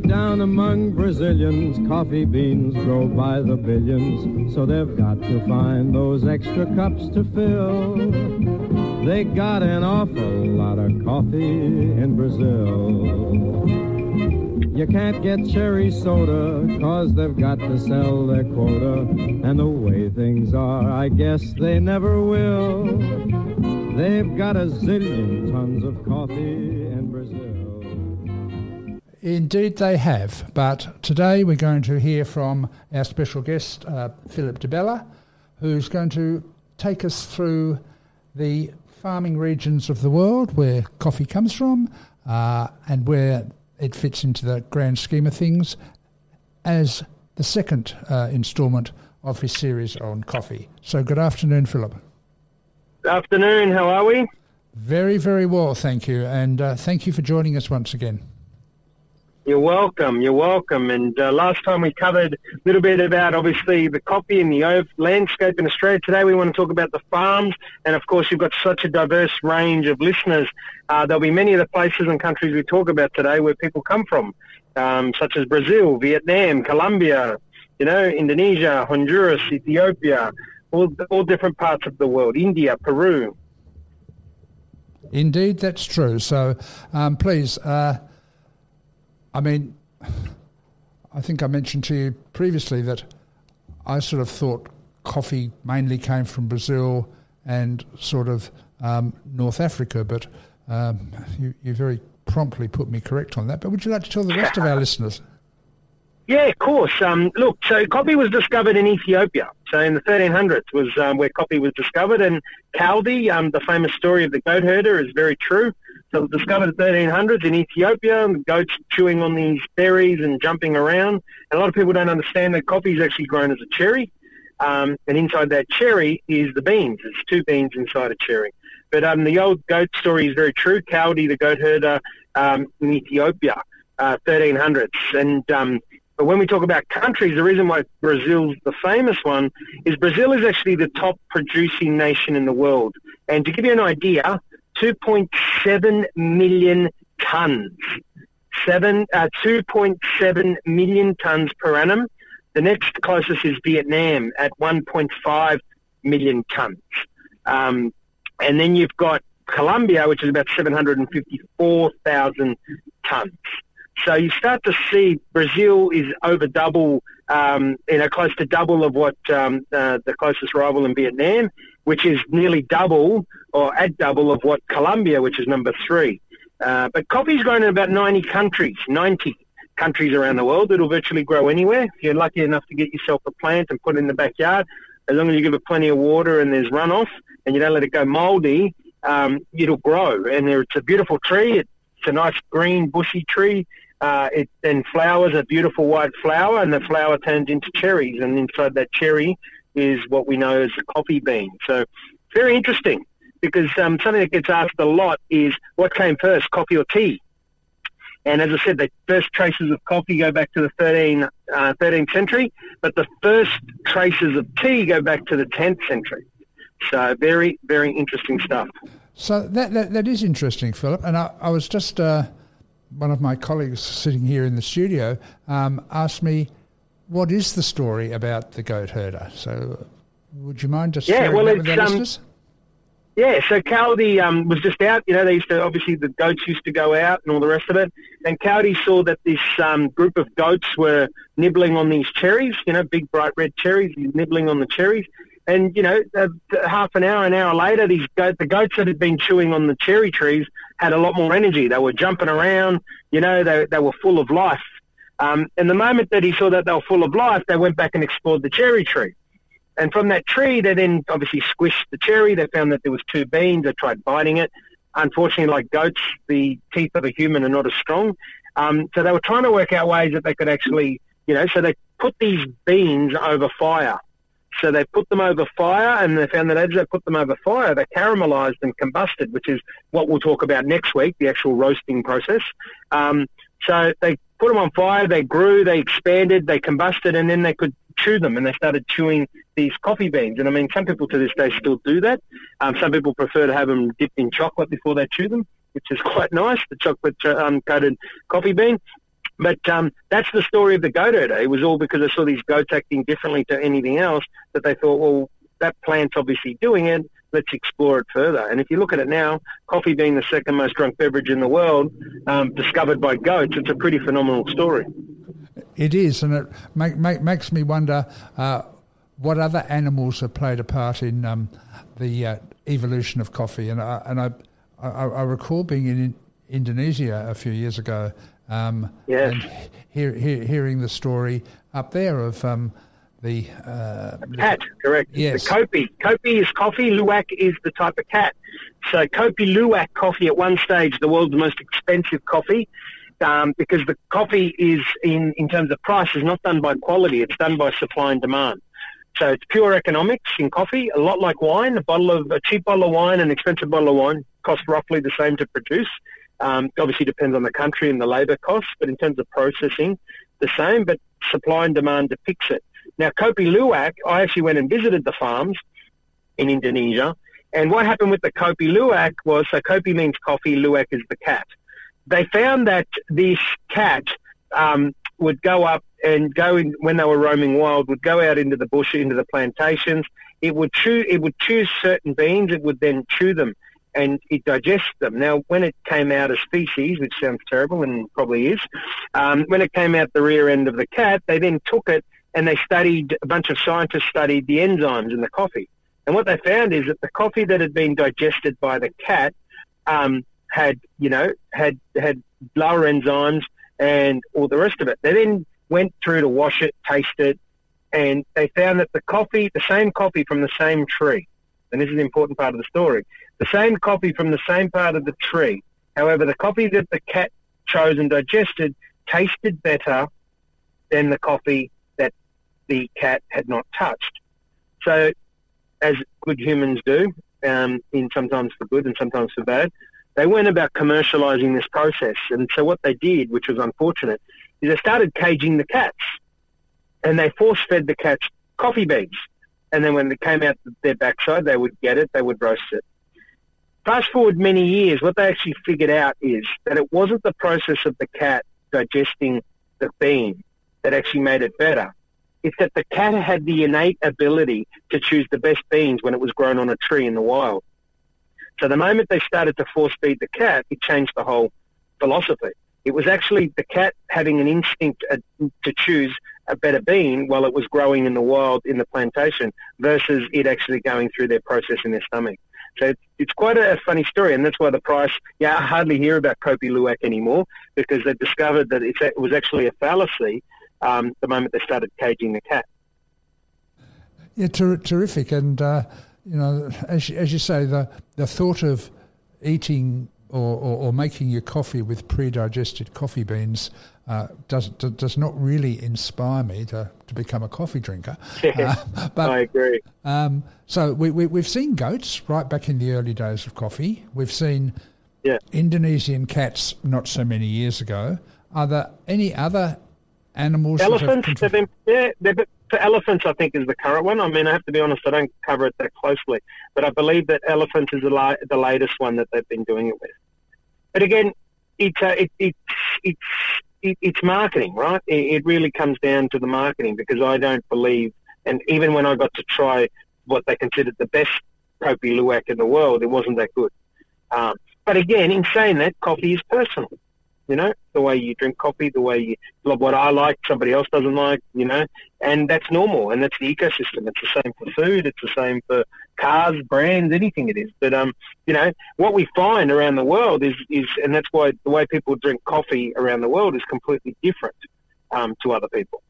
Down among Brazilians, coffee beans grow by the billions, so they've got to find those extra cups to fill. They got an awful lot of coffee in Brazil. You can't get cherry soda, cause they've got to sell their quota. And the way things are, I guess they never will. They've got a zillion tons of coffee. Indeed, they have. But today we're going to hear from our special guest, uh, Philip DeBella, who's going to take us through the farming regions of the world where coffee comes from uh, and where it fits into the grand scheme of things as the second uh, instalment of his series on coffee. So, good afternoon, Philip. Good afternoon. How are we? Very, very well, thank you. And uh, thank you for joining us once again. You're welcome. You're welcome. And uh, last time we covered a little bit about obviously the coffee and the landscape in Australia. Today we want to talk about the farms. And of course, you've got such a diverse range of listeners. Uh, there'll be many of the places and countries we talk about today where people come from, um, such as Brazil, Vietnam, Colombia, you know, Indonesia, Honduras, Ethiopia, all, all different parts of the world, India, Peru. Indeed, that's true. So um, please. Uh I mean, I think I mentioned to you previously that I sort of thought coffee mainly came from Brazil and sort of um, North Africa, but um, you, you, very promptly put me correct on that. But would you like to tell the rest of our listeners? Yeah, of course. Um, look, so coffee was discovered in Ethiopia. So in the 1300s was um, where coffee was discovered, and Kaldi, um, the famous story of the goat herder, is very true. It was discovered in the 1300s in Ethiopia, and goats chewing on these berries and jumping around. And a lot of people don't understand that coffee is actually grown as a cherry, um, and inside that cherry is the beans. There's two beans inside a cherry. But um, the old goat story is very true. Kaldi, the goat herder um, in Ethiopia, uh, 1300s, and um, but when we talk about countries, the reason why Brazil's the famous one is Brazil is actually the top producing nation in the world. And to give you an idea, 2.7 million tons, seven, uh, 2.7 million tons per annum. The next closest is Vietnam at 1.5 million tons. Um, and then you've got Colombia, which is about 754,000 tons. So you start to see Brazil is over double, um, you know, close to double of what um, uh, the closest rival in Vietnam, which is nearly double or at double of what Colombia, which is number three. Uh, but coffee's grown in about 90 countries, 90 countries around the world. It'll virtually grow anywhere. If you're lucky enough to get yourself a plant and put it in the backyard, as long as you give it plenty of water and there's runoff and you don't let it go moldy, um, it'll grow. And it's a beautiful tree. It's a nice green bushy tree. Uh, it then flowers a beautiful white flower, and the flower turns into cherries, and inside that cherry is what we know as a coffee bean. So, very interesting because um, something that gets asked a lot is what came first, coffee or tea? And as I said, the first traces of coffee go back to the 13, uh, 13th century, but the first traces of tea go back to the 10th century. So very, very interesting stuff. So that that, that is interesting, Philip. And I, I was just uh, one of my colleagues sitting here in the studio um, asked me, "What is the story about the goat herder?" So, would you mind just yeah, well, it's, um. Yeah, so Kaldi um, was just out. You know, they used to obviously the goats used to go out and all the rest of it. And Kaldi saw that this um, group of goats were nibbling on these cherries. You know, big bright red cherries, nibbling on the cherries. And you know, uh, half an hour, an hour later, these goat, the goats that had been chewing on the cherry trees had a lot more energy. They were jumping around. You know, they they were full of life. Um, and the moment that he saw that they were full of life, they went back and explored the cherry tree. And from that tree, they then obviously squished the cherry. They found that there was two beans. They tried biting it. Unfortunately, like goats, the teeth of a human are not as strong. Um, so they were trying to work out ways that they could actually, you know, so they put these beans over fire. So they put them over fire, and they found that as they put them over fire, they caramelized and combusted, which is what we'll talk about next week, the actual roasting process. Um, so they put them on fire, they grew, they expanded, they combusted, and then they could chew them, and they started chewing these coffee beans. And I mean, some people to this day still do that. Um, some people prefer to have them dipped in chocolate before they chew them, which is quite nice, the chocolate um, coated coffee bean. But um, that's the story of the goat herder. It was all because they saw these goats acting differently to anything else that they thought, well, that plant's obviously doing it. Let's explore it further. And if you look at it now, coffee being the second most drunk beverage in the world, um, discovered by goats, it's a pretty phenomenal story. It is, and it make, make, makes me wonder uh, what other animals have played a part in um, the uh, evolution of coffee. And I, and I, I, I recall being in Indonesia a few years ago um, yes. and hear, hear, hearing the story up there of um, the, uh, the cat, correct? Yes. The kopi. Kopi is coffee. Luwak is the type of cat. So kopi luwak coffee at one stage, the world's most expensive coffee. Um, because the coffee is in, in terms of price is not done by quality, it's done by supply and demand. So it's pure economics in coffee, a lot like wine. A bottle of a cheap bottle of wine and an expensive bottle of wine cost roughly the same to produce. Um, obviously depends on the country and the labour costs, but in terms of processing, the same. But supply and demand depicts it. Now, Kopi Luwak, I actually went and visited the farms in Indonesia, and what happened with the Kopi Luwak was so Kopi means coffee, Luwak is the cat. They found that this cat um, would go up and go in when they were roaming wild, would go out into the bush, into the plantations. It would chew, it would choose certain beans. It would then chew them and it digests them. Now, when it came out as feces, which sounds terrible and probably is, um, when it came out the rear end of the cat, they then took it and they studied, a bunch of scientists studied the enzymes in the coffee. And what they found is that the coffee that had been digested by the cat um, had, you know, had had lower enzymes and all the rest of it. They then went through to wash it, taste it, and they found that the coffee, the same coffee from the same tree, and this is the important part of the story, the same coffee from the same part of the tree. However, the coffee that the cat chose and digested tasted better than the coffee that the cat had not touched. So, as good humans do, um, in sometimes for good and sometimes for bad, they went about commercializing this process. And so what they did, which was unfortunate, is they started caging the cats. And they force fed the cats coffee beans. And then when they came out their backside, they would get it, they would roast it. Fast forward many years, what they actually figured out is that it wasn't the process of the cat digesting the bean that actually made it better. It's that the cat had the innate ability to choose the best beans when it was grown on a tree in the wild. So the moment they started to force feed the cat, it changed the whole philosophy. It was actually the cat having an instinct uh, to choose a better bean while it was growing in the wild in the plantation versus it actually going through their process in their stomach. So it's, quite a funny story, and that's why the price. Yeah, I hardly hear about Kopi Luwak anymore because they discovered that it was actually a fallacy um, the moment they started caging the cat. Yeah, ter- terrific, and uh, you know, as as you say, the the thought of eating or, or, or, making your coffee with pre-digested coffee beans uh, does does not really inspire me to, to become a coffee drinker. Uh, but, I agree. Um, so we, we we've seen goats right back in the early days of coffee. We've seen yeah. Indonesian cats not so many years ago. Are there any other animals? Elephants. Have they've been, yeah, they've elephants, I think, is the current one. I mean, I have to be honest, I don't cover it that closely, but I believe that elephants is the, la- the latest one that they've been doing it with. But again, it's uh, it, it's it's it, it's marketing, right? It, it, really comes down to the marketing because I don't believe, and even when I got to try what they considered the best Kopi Luwak in the world, it wasn't that good. Um, but again, in saying that, coffee is personal. You know, the way you drink coffee, the way you what I like, somebody else doesn't like. You know, and that's normal, and that's the ecosystem. It's the same for food. It's the same for cars, brands, anything it is. But um, you know, what we find around the world is is, and that's why the way people drink coffee around the world is completely different um, to other people.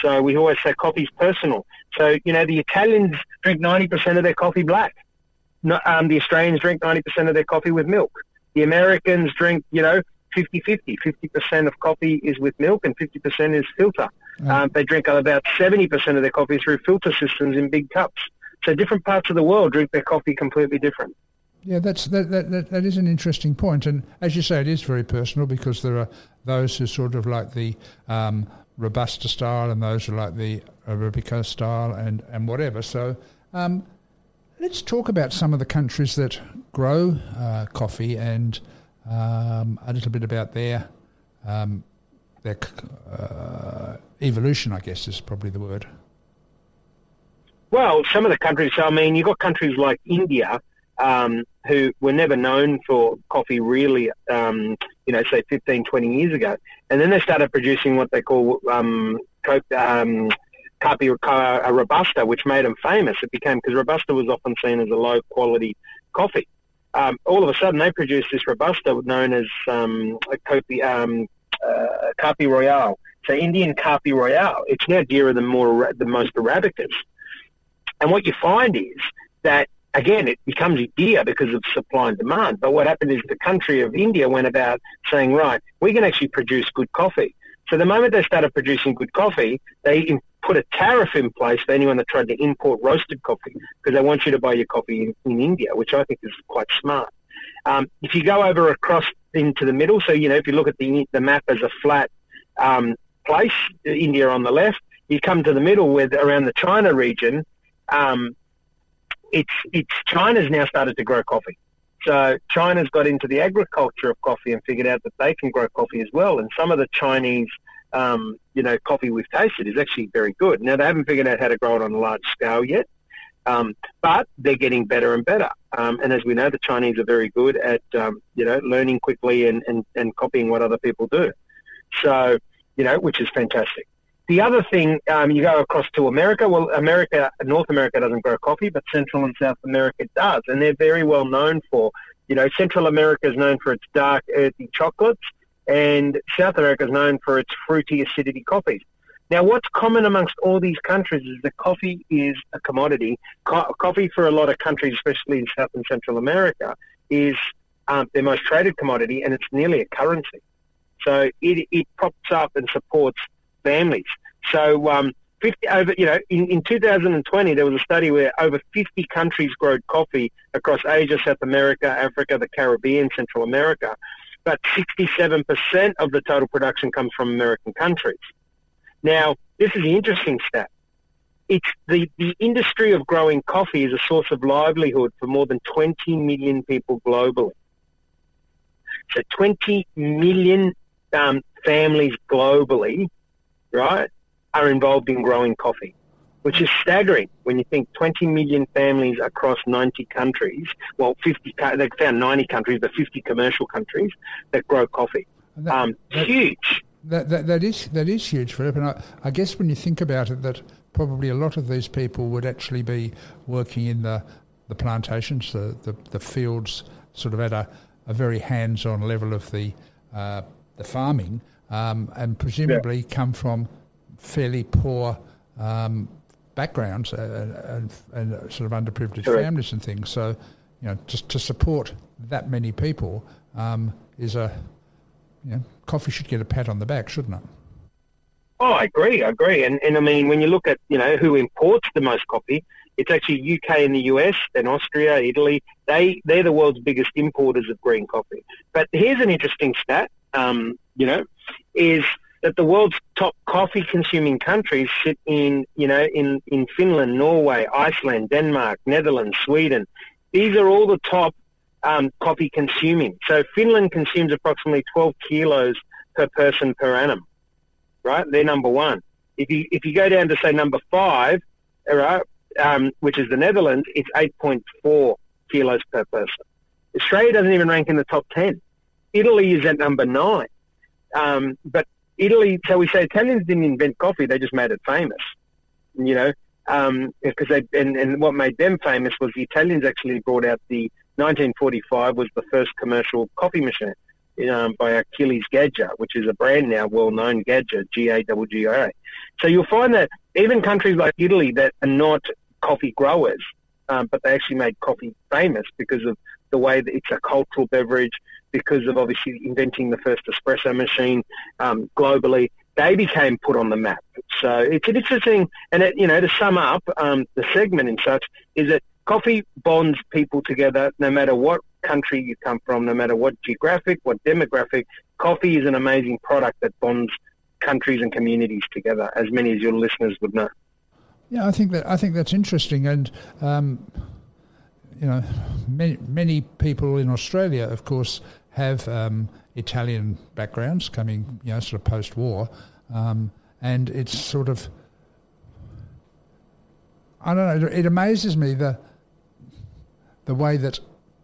So we always say coffee's personal. So you know, the Italians drink ninety percent of their coffee black. No, um, the Australians drink ninety percent of their coffee with milk. The Americans drink, you know, 50-50. 50% of coffee is with milk and 50% is filter. Um, they drink about 70% of their coffee through filter systems in big cups. So different parts of the world drink their coffee completely different. Yeah, that's that, that, that, that is an interesting point, and as you say, it is very personal because there are those who sort of like the um, robusta style, and those who like the arabica style, and and whatever. So, um, let's talk about some of the countries that grow uh, coffee and um, a little bit about their um, their uh, evolution, I guess, is probably the word. Well, some of the countries. So I mean, you've got countries like India, um, who were never known for coffee really, um, you know, say 15, 20 years ago. And then they started producing what they call um, um, Kaapi Robusta, which made them famous. It became, because Robusta was often seen as a low quality coffee. Um, all of a sudden, they produced this Robusta known as um, Kaapi, um, uh, Royale. So Indian Kaapi Royale. It's now dearer than more than most Arabicas. And what you find is that again, it becomes dear because of supply and demand. But what happened is the country of India went about saying, right, we can actually produce good coffee. So the moment they started producing good coffee, they put a tariff in place for anyone that tried to import roasted coffee because they want you to buy your coffee in, in India, which I think is quite smart. Um, if you go over across into the middle, so you know if you look at the the map as a flat um, place, India on the left, you come to the middle with around the China region. Um, it's it's China's now started to grow coffee. So China's got into the agriculture of coffee and figured out that they can grow coffee as well. And some of the Chinese, um, you know, coffee we've tasted is actually very good. Now they haven't figured out how to grow it on a large scale yet, um, but they're getting better and better. Um, and as we know, the Chinese are very good at um, you know learning quickly and, and, and copying what other people do. So you know, which is fantastic. The other thing, um, you go across to America. Well, America, North America doesn't grow coffee, but Central and South America does, and they're very well known for. You know, Central America is known for its dark, earthy chocolates, and South America is known for its fruity, acidity coffees. Now, what's common amongst all these countries is that coffee is a commodity. Co- coffee for a lot of countries, especially in South and Central America, is um, their most traded commodity, and it's nearly a currency. So it, it props up and supports families. So um, 50 over, you know, in, in 2020 there was a study where over 50 countries grow coffee across Asia, South America, Africa, the Caribbean, Central America. But 67% of the total production comes from American countries. Now, this is the interesting stat. It's the, the industry of growing coffee is a source of livelihood for more than 20 million people globally. So 20 million um, families globally right, are involved in growing coffee, which is staggering when you think 20 million families across 90 countries. Well, 50, they found 90 countries, but 50 commercial countries that grow coffee. That, um, that, huge. That, that, that is that is huge, Philip. And I, I guess when you think about it, that probably a lot of these people would actually be working in the, the plantations, the, the, the fields, sort of at a, a very hands-on level of the uh, the farming, um, and presumably yeah. come from fairly poor um, backgrounds uh, and, and, sort of underprivileged Correct. families and things. So, you know, just to support that many people um, is a, you know, coffee should get a pat on the back, shouldn't it? Oh, I agree. I agree. And, and I mean, when you look at, you know, who imports the most coffee, it's actually UK and the US, then Austria, Italy. They, they're the world's biggest importers of green coffee. But here's an interesting stat, um, you know, is that the world's top coffee consuming countries sit in, you know, in, in Finland, Norway, Iceland, Denmark, Netherlands, Sweden. These are all the top um, coffee consuming. So Finland consumes approximately 12 kilos per person per annum, right? They're number one. If you, if you go down to say number five, right, um, which is the Netherlands, it's 8.4 kilos per person. Australia doesn't even rank in the top 10. Italy is at number nine. Um, but Italy, so we say Italians didn't invent coffee; they just made it famous. You know, um, because they and, and what made them famous was the Italians actually brought out the 1945 was the first commercial coffee machine um, by Achilles Gaggia, which is a brand now well known Gaggia, G A W G I A. So you'll find that even countries like Italy that are not coffee growers, um, but they actually made coffee famous because of the way that it's a cultural beverage, because of obviously inventing the first espresso machine um, globally. They became put on the map. So it's an interesting, and it, you know, to sum up um, the segment and such, is that coffee bonds people together no matter what country you come from, no matter what geographic, what demographic. Coffee is an amazing product that bonds countries and communities together, as many as your listeners would know. Yeah, I think that I think that's interesting, and um, you know, many, many people in Australia, of course, have um, Italian backgrounds, coming you know sort of post-war, um, and it's sort of I don't know. It amazes me the the way that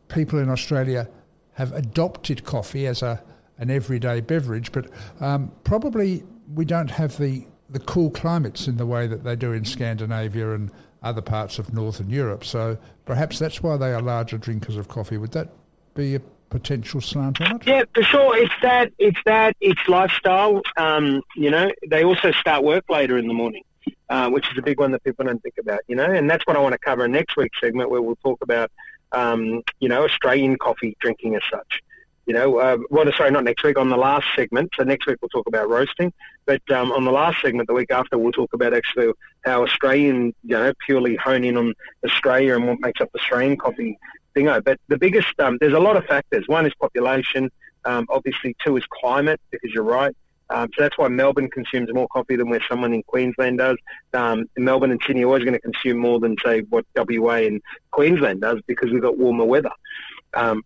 people in Australia have adopted coffee as a an everyday beverage, but um, probably we don't have the the cool climates in the way that they do in Scandinavia and other parts of Northern Europe. So perhaps that's why they are larger drinkers of coffee. Would that be a potential slant on it? Yeah, for sure. It's that. It's that. It's lifestyle. Um, you know, they also start work later in the morning, uh, which is a big one that people don't think about. You know, and that's what I want to cover in next week's segment, where we'll talk about, um, you know, Australian coffee drinking as such. You know, uh, well, sorry, not next week. On the last segment, so next week we'll talk about roasting. But um, on the last segment, the week after, we'll talk about actually how Australian, you know, purely hone in on Australia and what makes up Australian coffee But the biggest, um, there's a lot of factors. One is population. Um, obviously, two is climate, because you're right. Um, so that's why Melbourne consumes more coffee than where someone in Queensland does. Um, Melbourne and Sydney are always going to consume more than, say, what WA and Queensland does because we've got warmer weather. Um,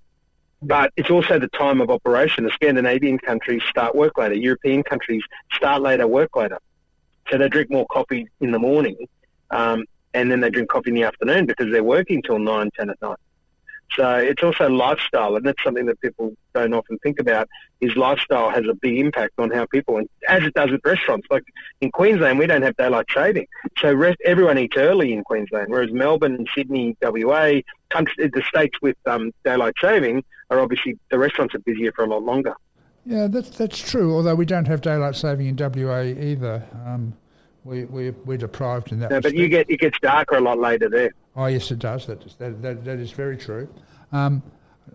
but it's also the time of operation. The Scandinavian countries start work later. European countries start later, work later. So they drink more coffee in the morning, um, and then they drink coffee in the afternoon because they're working till 9, 10 at night. So it's also lifestyle, and that's something that people don't often think about. Is lifestyle has a big impact on how people, and as it does with restaurants. Like in Queensland, we don't have daylight saving, so rest, everyone eats early in Queensland. Whereas Melbourne and Sydney, WA, country, the states with um, daylight saving are obviously the restaurants are busier for a lot longer. Yeah, that's that's true. Although we don't have daylight saving in WA either. Um, we, we, we're deprived in that. No, but you get it gets darker a lot later there. Oh yes, it does. That is, that, that, that is very true. Um,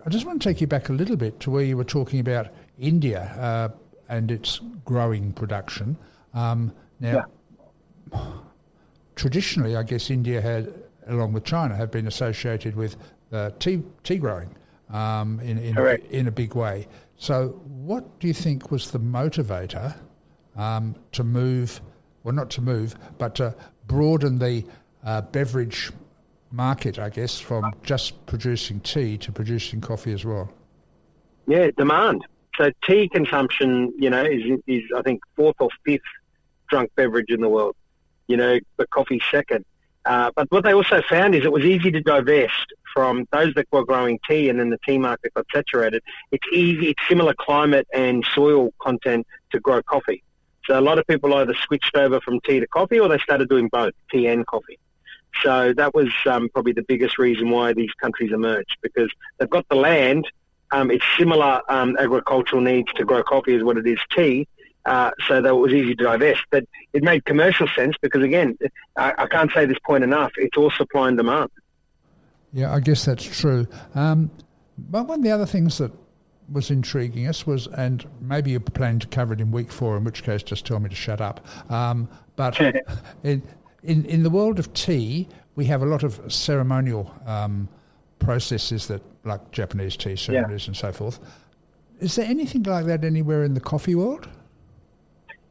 I just want to take you back a little bit to where you were talking about India uh, and its growing production. Um, now, yeah. traditionally, I guess India had, along with China, have been associated with uh, tea tea growing um, in in a, in a big way. So, what do you think was the motivator um, to move? Well, not to move, but to broaden the uh, beverage market, I guess, from just producing tea to producing coffee as well. Yeah, demand. So tea consumption, you know, is, is I think fourth or fifth drunk beverage in the world. You know, but coffee second. Uh, but what they also found is it was easy to divest from those that were growing tea, and then the tea market got saturated. It's easy. It's similar climate and soil content to grow coffee. So a lot of people either switched over from tea to coffee, or they started doing both, tea and coffee. So that was um, probably the biggest reason why these countries emerged because they've got the land. Um, it's similar um, agricultural needs to grow coffee as what it is tea. Uh, so that was easy to divest. But it made commercial sense because, again, I, I, can't say this point enough. It's all supply and demand. Yeah, I guess that's true. Um, but one of the other things that was intriguing us was, and maybe you plan to cover it in week four, in which case just tell me to shut up. Um, but it, in, in the world of tea, we have a lot of ceremonial um, processes that, like Japanese tea ceremonies yeah. and so forth. Is there anything like that anywhere in the coffee world?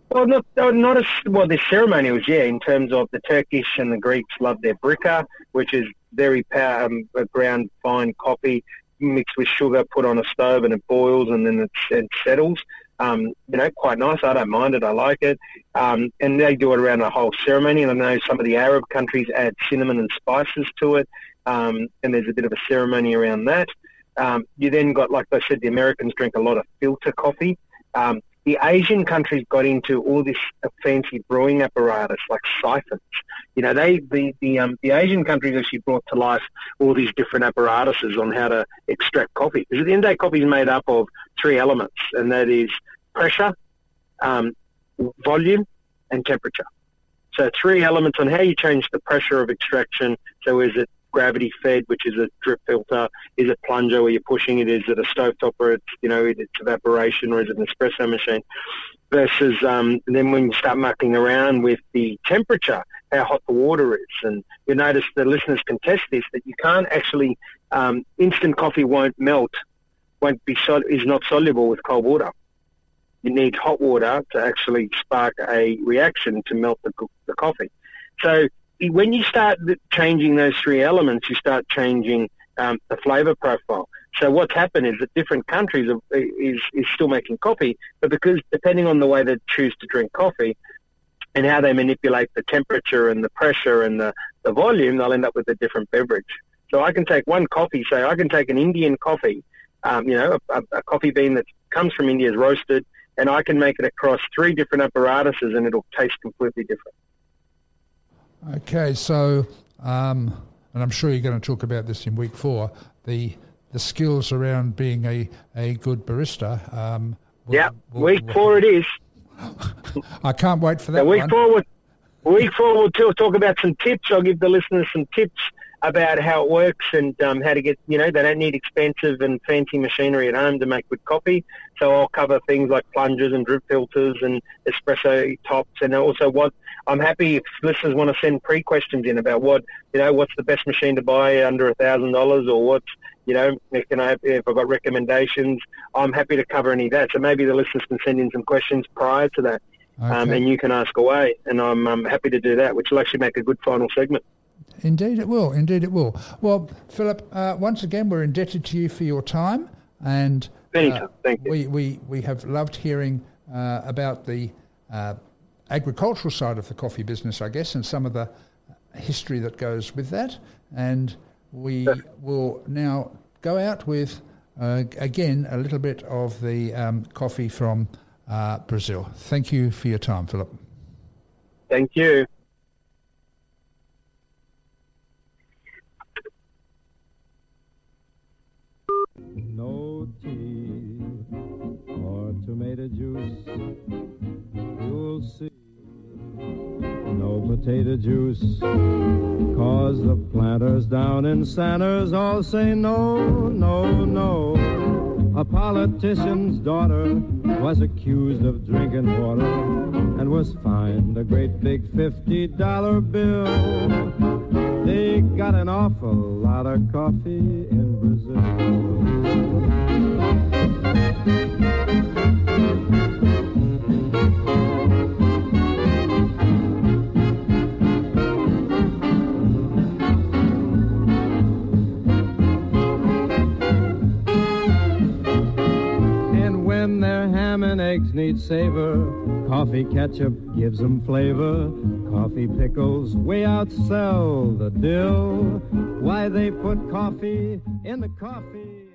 Well, not not as well. The ceremonials, yeah. In terms of the Turkish and the Greeks love their brika, which is very power, um, ground fine coffee mixed with sugar, put on a stove, and it boils, and then it, it settles um, you know, quite nice. I don't mind it. I like it. Um, and they do it around the whole ceremony. And I know some of the Arab countries add cinnamon and spices to it. Um, and there's a bit of a ceremony around that. Um, you then got, like I said, the Americans drink a lot of filter coffee. The Asian countries got into all this fancy brewing apparatus like siphons. You know, they the the, um, the Asian countries actually brought to life all these different apparatuses on how to extract coffee. Because at the end of the day, coffee is made up of three elements, and that is pressure, um, volume, and temperature. So three elements on how you change the pressure of extraction. So is it gravity fed, which is a drip filter? Is it plunger where you're pushing it? Is it a stovetop or it's, you know, it's evaporation or is it an espresso machine? Versus um, then when you start mucking around with the temperature, how hot the water is. And you notice the listeners can test this, that you can't actually, um, instant coffee won't melt, won't be, sol- is not soluble with cold water. You need hot water to actually spark a reaction to melt the, the coffee. So when you start changing those three elements, you start changing um, the flavor profile. So what's happened is that different countries are, is is still making coffee, but because depending on the way they choose to drink coffee and how they manipulate the temperature and the pressure and the, the volume, they'll end up with a different beverage. So I can take one coffee, say I can take an Indian coffee, um, you know, a, a coffee bean that comes from India is roasted, and I can make it across three different apparatuses, and it'll taste completely different. Okay, so um, and I'm sure you're going to talk about this in week four. The the skills around being a, a good barista. Um, will, yeah, will, week will, four it is. I can't wait for that. week one. four, we'll, week four, we'll talk about some tips. I'll give the listeners some tips about how it works and um, how to get, you know, they don't need expensive and fancy machinery at home to make good coffee. So I'll cover things like plungers and drip filters and espresso tops and also what I'm happy if listeners want to send pre-questions in about what, you know, what's the best machine to buy under a thousand dollars or what's, you know, can I, if I've got recommendations, I'm happy to cover any of that. So maybe the listeners can send in some questions prior to that. Um, okay. Um, and you can ask away, and I'm, I'm happy to do that, which will actually make a good final segment. Indeed, it will. Indeed, it will. Well, Philip, uh, once again, we're indebted to you for your time, and uh, we, we we have loved hearing uh, about the uh, agricultural side of the coffee business, I guess, and some of the history that goes with that. And we will now go out with uh, again a little bit of the um, coffee from uh, Brazil. Thank you for your time, Philip. Thank you. Juice. Cause the planters down in Santos all say no, no, no. A politician's daughter was accused of drinking water and was fined a great big $50 bill. They got an awful lot of coffee in Brazil. Need savor. Coffee ketchup gives them flavor. Coffee pickles way outsell the dill. Why they put coffee in the coffee.